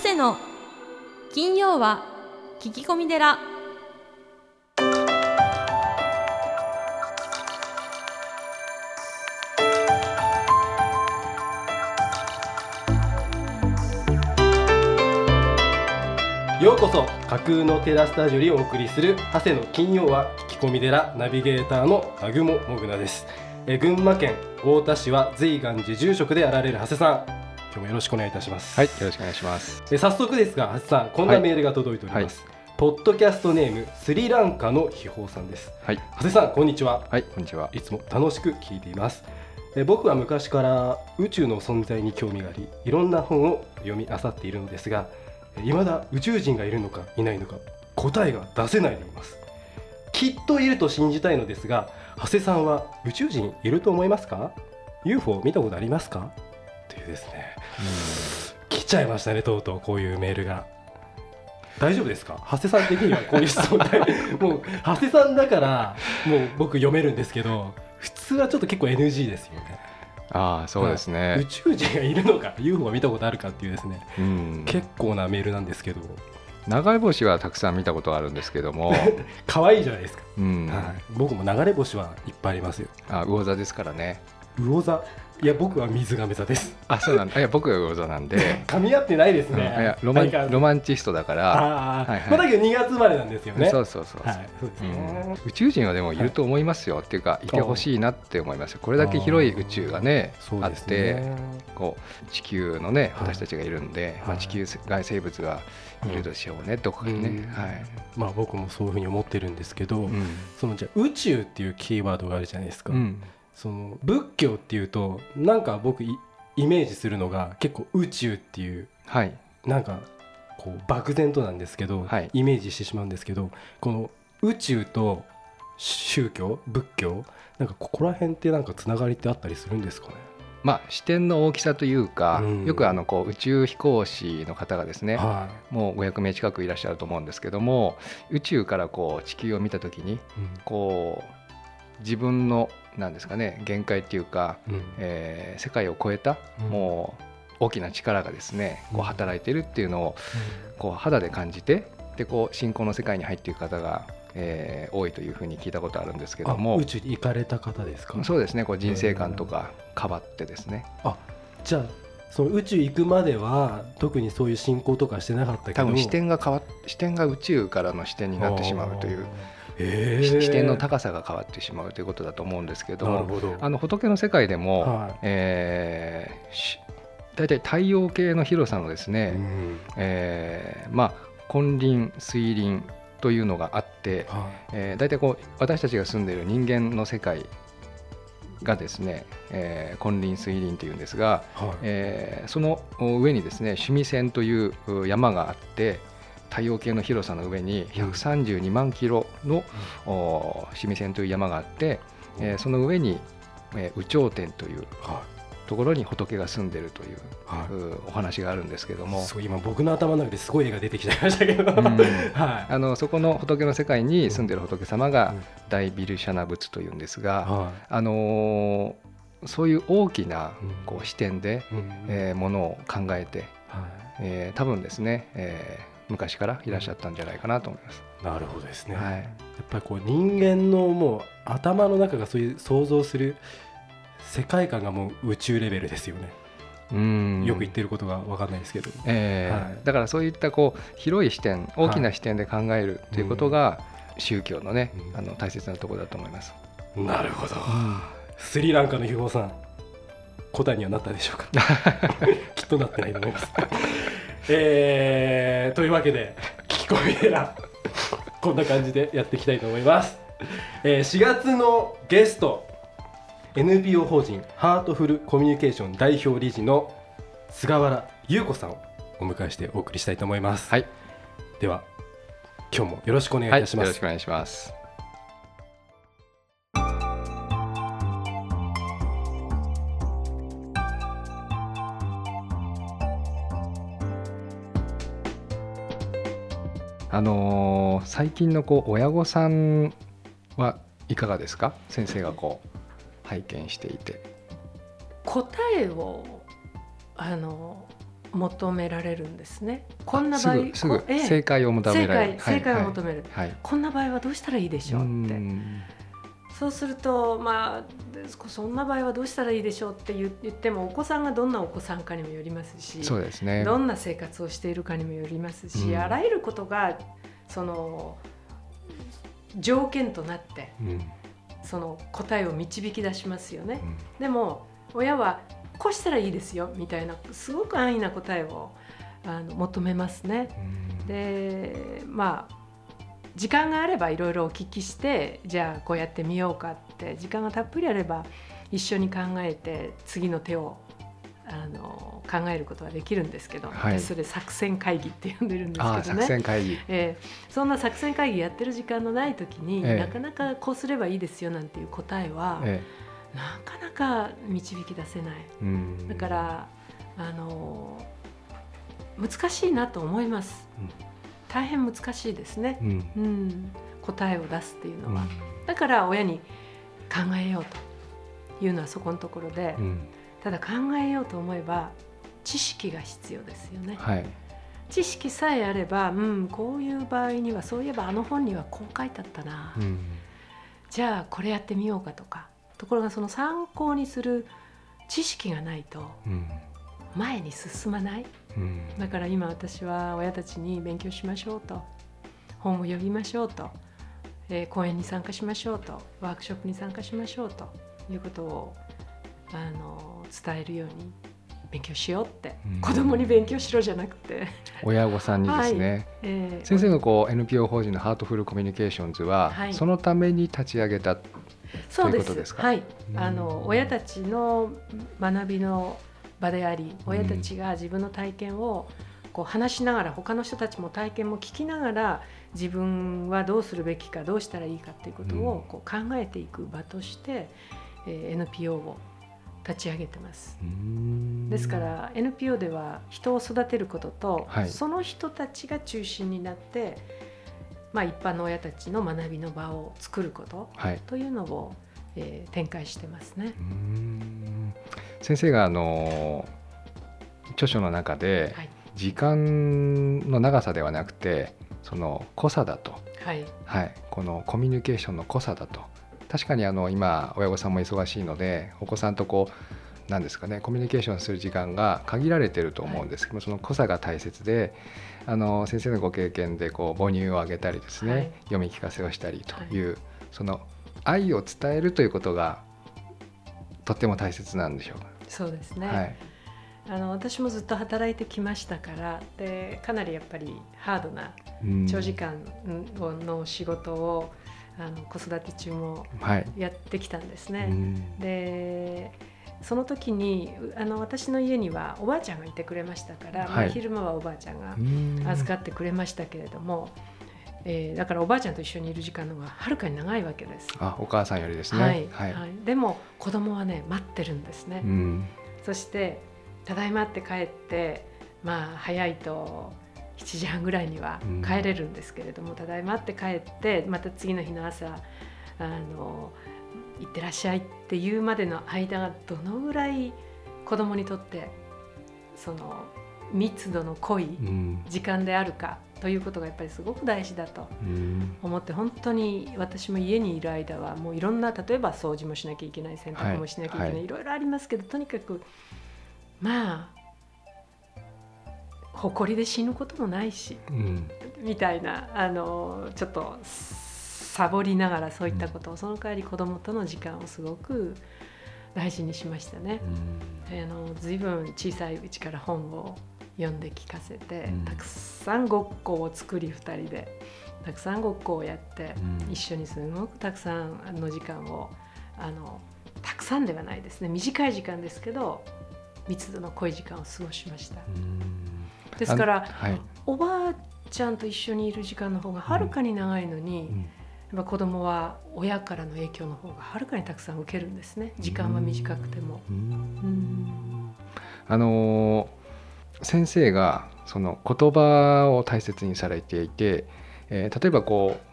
長谷の金曜は聞き込み寺。ようこそ架空のテラスタジオにお送りする長谷の金曜は聞き込み寺ナビゲーターの南雲もぐなです。え群馬県太田市は随願寺住職であられる長谷さん。今日もよろしくお願いいたします。はい、よろしくお願いします。え早速ですが長谷さんこんなメールが届いております、ポッドキャストネームスリランカの秘宝さんです。はい、長谷さんこんにちは。はい、こんにちは。いつも楽しく聞いています。え僕は昔から宇宙の存在に興味がありいろんな本を読み漁っているのですがいまだ宇宙人がいるのかいないのか答えが出せないでいます。きっといると信じたいのですが長谷さんは宇宙人いると思いますか？UFO 見たことありますか？というですね。来ちゃいましたねとうとうこういうメールが。大丈夫ですか？長谷さん的にはこういう質問で。もう長谷さんだからもう僕読めるんですけど普通はちょっと結構 NG ですよね。ああ、そうです宇ね。宙人がいるのか UFO が見たことあるかっていうですね。うん、結構なメールなんですけど。流れ星はたくさん見たことあるんですけども、可愛いじゃないですか、うん、はい、僕も流れ星はいっぱいありますよ。あ、魚座ですからね。魚座。いや僕は水亀座です。あ、そうなんだ。いや、僕が魚座なんで。噛み合ってないですうん。いね、やロマンロマンチストだから、あー、はいはい。まあ、だけど2月生まれなんですよね。そうそうそうはいそうですね、うん。宇宙人はでもいると思いますよ、っていうかいてほしいなって思いますよ。これだけ広い宇宙がねあってねこう地球のねはい。私たちがいるんで、まあ、はい地球外生物がいるでしょうね、どこかにね、うん。はい、まあ僕もそういうふうに思ってるんですけど、うん。そのじゃあ宇宙っていうキーワードがあるじゃないですか、うんその仏教っていうとなんか僕いイメージするのが結構宇宙っていうはい。なんかこう漠然となんですけど、はい。イメージしてしまうんですけどこの宇宙と宗教仏教なんかここら辺ってなんかつながりってあったりするんですかね？まあ、視点の大きさというか、うん。よくあのこう宇宙飛行士の方がですね、はもう500名近くいらっしゃると思うんですけども宇宙からこう地球を見た時にい、こう自分のなんですかね限界っていうか、うん。うんえー世界を超えた、うん。もう大きな力がですねこう働いてるっていうのをこう肌で感じてでこう信仰の世界に入っていく方が、えー多いというふうに聞いたことあるんですけどあも宇宙に行かれた方ですか？そうですねこう人生観とか変わってですね。じゃあその宇宙行くまでは特にそういう信仰とかしてなかったけど。多分視点が変わっ視点が宇宙からの視点になってしまうという、視点の高さが変わってしまうということだと思うんですけどど。あの仏の世界でも、はい。えーし大体太陽系の広さのですね、うん。えーまあ根林水林というのがあって、はえー、大体こう私たちが住んでいる人間の世界がですね、えー根林水林というんですが、いはい。えーその上にですね趣味線というう山があって太陽系の広さの上に132万キロの、お趣味線という山があって、えーその上に、えー、有頂天というはところに仏が住んでいるというい。はうお話があるんですけども。い、すごい今僕の頭の中ですごい絵が出てきちゃいましたけど、うん。はい。あのそこの仏の世界に住んでいる仏様がうん。大ビルシャナ仏というんですが、はあのーそういう大きなうん。こう視点で、いうん。えーものを考えて、はえー多分ですね、えー昔からいらっしゃったんじゃないかなと思います。い、なるほどですね、はい。やっぱりこう人間のもう頭の中がそういう想像する世界観がもう宇宙レベルですよね、うん。よく言ってることが分かんないですけど、えーはい。だからそういったこう広い視点大きな視点で考えるということが宗教のね、うん。あの大切なところだと思います。なるほど、スリランカの秘宝さん答えにはなったでしょうか？きっとなってないと思いますえー、というわけで聞き込み寺こんな感じでやっていきたいと思います、えー、4月のゲスト NPO 法人ハートフルコミュニケーション代表理事の菅原優子さんをお迎えしてお送りしたいと思います、はい、では今日もよろしくお願いいはい、たします、よろしくお願いします。あのー最近のこう親御さんはいかがですか？先生がこう拝見していて。答えをあの求められるんですね。こんな場合すぐ正解を求められる。正解正解を求める、はいはいこんな場合はどうしたらいいでしょうって。んそうするとまあでそんな場合はどうしたらいいでしょうって言言ってもお子さんがどんなお子さんかにもよりますしそうですね。どんな生活をしているかにもよりますし、うん。あらゆることがその条件となってうん。その答えを導き出しますよね。うん。でも親はこうしたらいいですよみたいなすごく安易な答えをあの求めますね。でまあ時間があればいろいろお聞きしてじゃあこうやってみようかって時間がたっぷりあれば一緒に考えて次の手をあの考えることができるんですけど、はい。私それ作戦会議って呼んでるんですけどね。戦会議。えーそんな作戦会議やってる時間のない時に、ええ。なかなかこうすればいいですよなんていう答えは、えなかなか導き出せない。だからあの難しいなと思います、うん大変難しいですね。う、ん。うん、答えを出すっていうのは、うん。だから親に考えようというのはそこのところで、うん。ただ考えようと思えば知識が必要ですよね。はい。知識さえあれば、うん、こういう場合にはそういえばあの本にはこう書いてあったな、うん。じゃあこれやってみようかとか。ところがその参考にする知識がないとうん前に進まない？うん。だから今私は親たちに勉強しましょうと。本を読みましょうと、えー講演に参加しましょうと。ワークショップに参加しましょうと。いうことをあの伝えるように勉強しようって、うん。子供に勉強しろじゃなくて、親御さんにですね、えー先生のこう NPO 法人のハートフルコミュニケーションズは、はい。そのために立ち上げたそうですということですか？はい。うん。あの親たちの学びの場であり親たちが自分の体験をこう話しながら他の人たちも体験も聞きながら自分はどうするべきかどうしたらいいかっていうことうん。をこう考えていく場として、えー NPO を立ち上げてます。ですから、NPO では人を育てることと、はい。その人たちが中心になって、まあ、一般の親たちの学びの場を作ることはい。というのを、えー展開してますね。先生があの著書の中ではい、時間の長さではなくてその濃さだと、はい、はい、このコミュニケーションの濃さだと。確かにあの今親御さんも忙しいのでお子さんとこうなんですかねコミュニケーションする時間が限られてると思うんですけど、その濃さが大切であの先生のご経験でこう母乳をあげたりですね、はい。読み聞かせをしたりという、その愛を伝えるということがとっても大切なんでしょうか。そうですね、はい。あの私もずっと働いてきましたからでかなりやっぱりハードなうん。長時間の仕事をあの子育て中もはい、やってきたんですうね。ん。でその時にあの私の家にはおばあちゃんがいてくれましたから、まあはい昼間はおばあちゃんがうん。預かってくれましたけれども、えーだからおばあちゃんと一緒にいる時間の方がはるかに長いわけです。あお母さんよりですね。はいはいはい、でも子供はね待ってるんですね。うんそしてただいまって帰ってまあ早いと7時半ぐらいにはうん帰れるんですけれども、ただいまって帰ってまた次の日の朝あの行ってらっしゃいっていうまでの間がどのぐらい子供にとってその密度の濃いうん。時間であるかということがやっぱりすごく大事だとうん。思って本当に私も家にいる間はもういろんな例えば掃除もしなきゃいけない洗濯もしなきゃいけない、はい。い、ろいろありますけどとにかくまあ誇りで死ぬこともないしうん。みたいなあのちょっとサボりながらそういったことを、その代わり子供との時間をすごく大事にしましたね。あの随分小さいうちから本を読んで聞かせて、うん。たくさんごっこを作り2人でたくさんごっこをやって、うん。一緒にすごくたくさんの時間をあのたくさんではないですね。短い時間ですけど密度の濃い時間を過ごしました。ですからあはい。おばあちゃんと一緒にいる時間の方がはるかに長いのに、うん。やっぱ子供は親からの影響の方がはるかにたくさん受けるんですね。時間は短くても。うん。あのー先生がその言葉を大切にされていて、えー例えばこう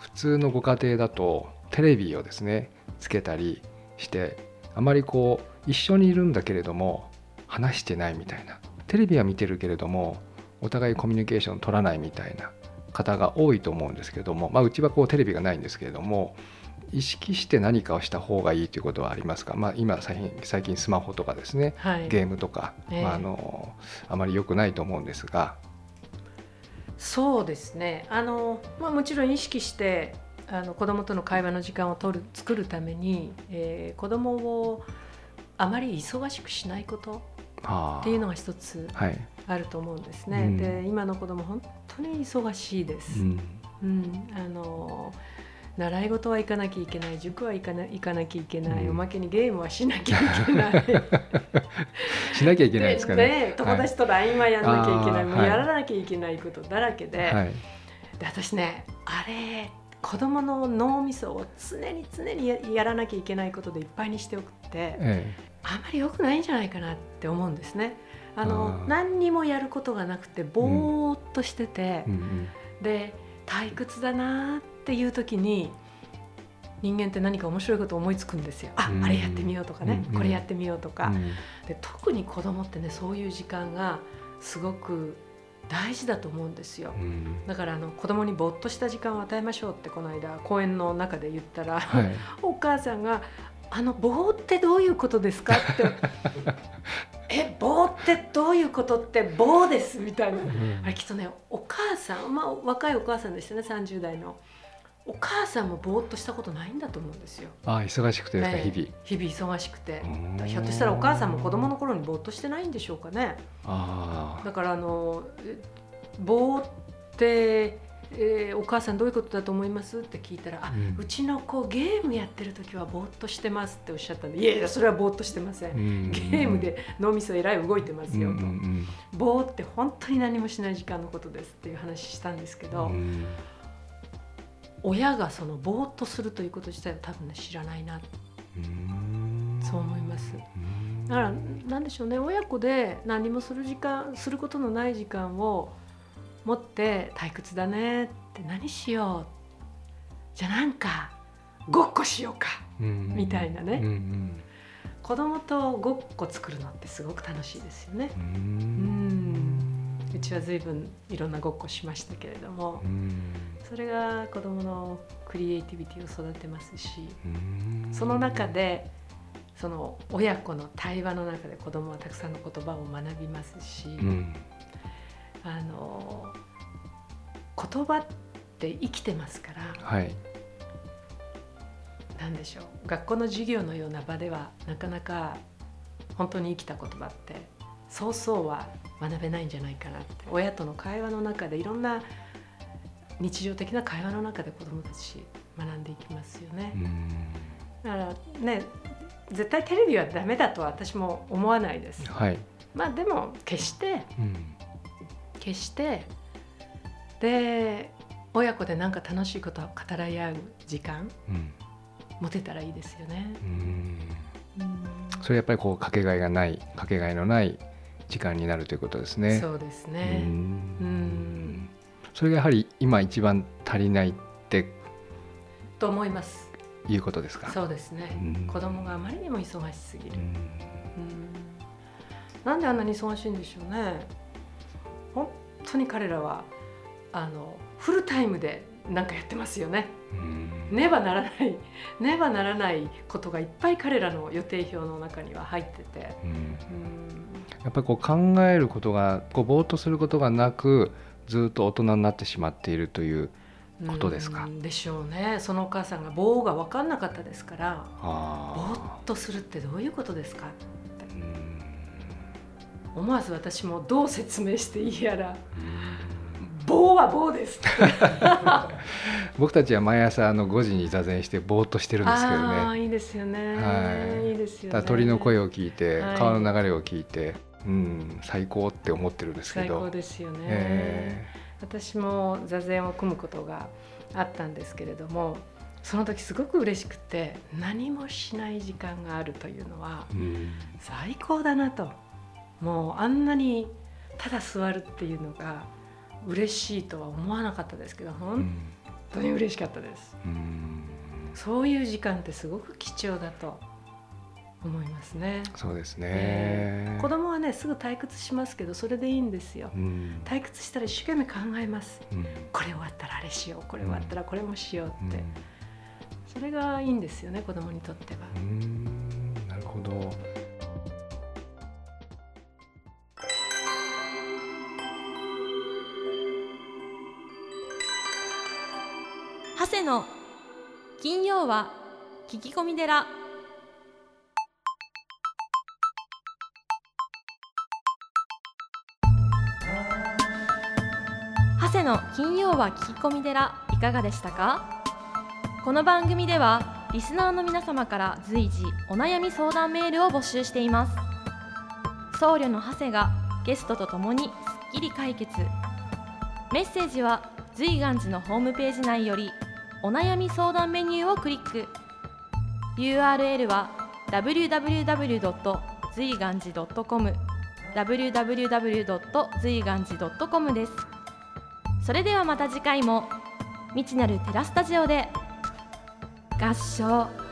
普通のご家庭だとテレビをですねつけたりしてあまりこう一緒にいるんだけれども話してないみたいなテレビは見てるけれどもお互いコミュニケーション取らないみたいな方が多いと思うんですけれども、まあ、うちはこうテレビがないんですけれども意識して何かをした方がいいということはありますか、まあ、今最近最近スマホとかですね、はい、ゲームとか、ええ。まあ、あのあまり良くないと思うんですが、そうですね。あの、まあ、もちろん意識してあの子供との会話の時間を取る作るために、えー、子供をあまり忙しくしないことあっていうのが一つはい、あると思うんですね。うん。で今の子供本当に忙しいです。うん。うん、あの習い事は行かなきゃいけない塾は行かな行かなきゃいけない、うん。おまけにゲームはしなきゃいけない。しなきゃいけないですかね。で友達と LINE はやんなきゃいけない、もうやらなきゃいけないことだらけで,、はい、で私ねあれ子供の脳みそを常に常にややらなきゃいけないことでいっぱいにしておくってえあまり良くないんじゃないかなって思うんですね。あの何にもやることがなくてぼーっとしてて、えうん。うんで退屈だなっていう時に人間って何か面白いことを思いつくんですよ。あ、うん。あれやってみようとかね、うん。これやってみようとか、うん。で特に子供ってねそういう時間がすごく大事だと思うんですよ。うん。だからあの子供にぼーっとした時間を与えましょうってこの間公園の中で言ったら、はい、お母さんが「あの棒ってどういうことですか?」って「え棒ってどういうことって棒です」みたいな。あれきっとねお母さん、まあ、若いお母さんでしたね30代のお母さんもぼーっとしたことないんだと思うんですよ。あ忙しくてですか、ね日日々忙しくて。々。ひょっとしたらお母さんも子供の頃にぼーっとしてないんでしょうかね。あだからあのえぼーって、えーお母さんどういうことだと思います？って聞いたら「あうん。うちの子ゲームやってる時はぼーっとしてます」っておっしゃったんで「いやいやそれはぼーっとしてません」ん。ゲームで脳みそえらい動いてますよ。と、うんうん。ぼーって本当に何もしない時間のことですっていう話したんですけうど、ん親がそのぼーっとするということ自体を多分ね知らないなうん。そう思います。うん。だからなんでしょうね。親子で何もする時間することのない時間を持って退屈だねって何しようじゃあなんかごっこしようかうん。みたいなね。うんうん。子供とごっこ作るのってすごく楽しいですよね。ううん。うちは随分いろんなごっこしましたけれどもうん。それが子供のクリエイティビティを育てますしうん。その中でその親子の対話の中で子供はたくさんの言葉を学びますし、うん。あの言葉って生きてますからはい。何でしょう。学校の授業のような場ではなかなか本当に生きた言葉ってそうそうは学べないんじゃないかなって。親との会話の中でいろんな日常的な会話の中で子どもたち学んでいきますよね。う。ん。だからね絶対テレビはダメだとは私も思わないです。はい。まあでも決してうん。決してで親子で何か楽しいことを語らい合う時間うん。持てたらいいですよね。うん。うん。それやっぱりこうかけがえがないかけがえのない時間になるということですね。そうですうね。んうんそれがやはり今一番足りないってと思います。いうことですか？そうですね。うん子供があまりにも忙しすぎる。うんうんなんであんなに忙しいんでしょうね。本当に彼らはあのフルタイムでなんかやってますよね。うんねばならない ねばならないことがいっぱい彼らの予定表の中には入ってて。うん。うんやっぱりこう考えることがこうぼーっとすることがなくずっと大人になってしまっているということですか？うんでしょうね。そのお母さんが棒が分かんなかったですから、ぼーっあとするってどういうことですか？って。思わず私もどう説明していいやら棒は棒です。僕たちは毎朝あの5時に座禅してぼーっとしてるんですけどね。ああいいですよね、はい。い、いですよね。鳥の声を聞いてはい。川の流れを聞いて、うん、最高って思ってるんですけ最ど高ですよね、え私も座禅を組むことがあったんですけれどもその時すごく嬉しくて何もしない時間があるというのはーうん。最高だなと。もうあんなにただ座るっていうのが嬉しいとは思わなかったですけどう本ん当に嬉しかったです。うん。そういう時間ってすごく貴重だと思いますね。そうですね、えー子供はねすぐ退屈しますけどそれでいいんですよ。うん。退屈したら一生懸命考えます。うん。これ終わったらあれしようこれ終わったらこれもしようって、うん。それがいいんですよね子供にとっては。うーん。なるほど長谷の。金曜は聞き込み寺。長谷の金曜は聞き込み寺。いかがでしたか？この番組ではリスナーの皆様から随時お悩み相談メールを募集しています。僧侶の長谷がゲストとともにすっきり解決。メッセージは随願寺のホームページ内よりお悩み相談メニューをクリック URL は www. 随願寺 .com www. 随願寺 .com ですそれではまた次回も未知なるテラスタジオで合唱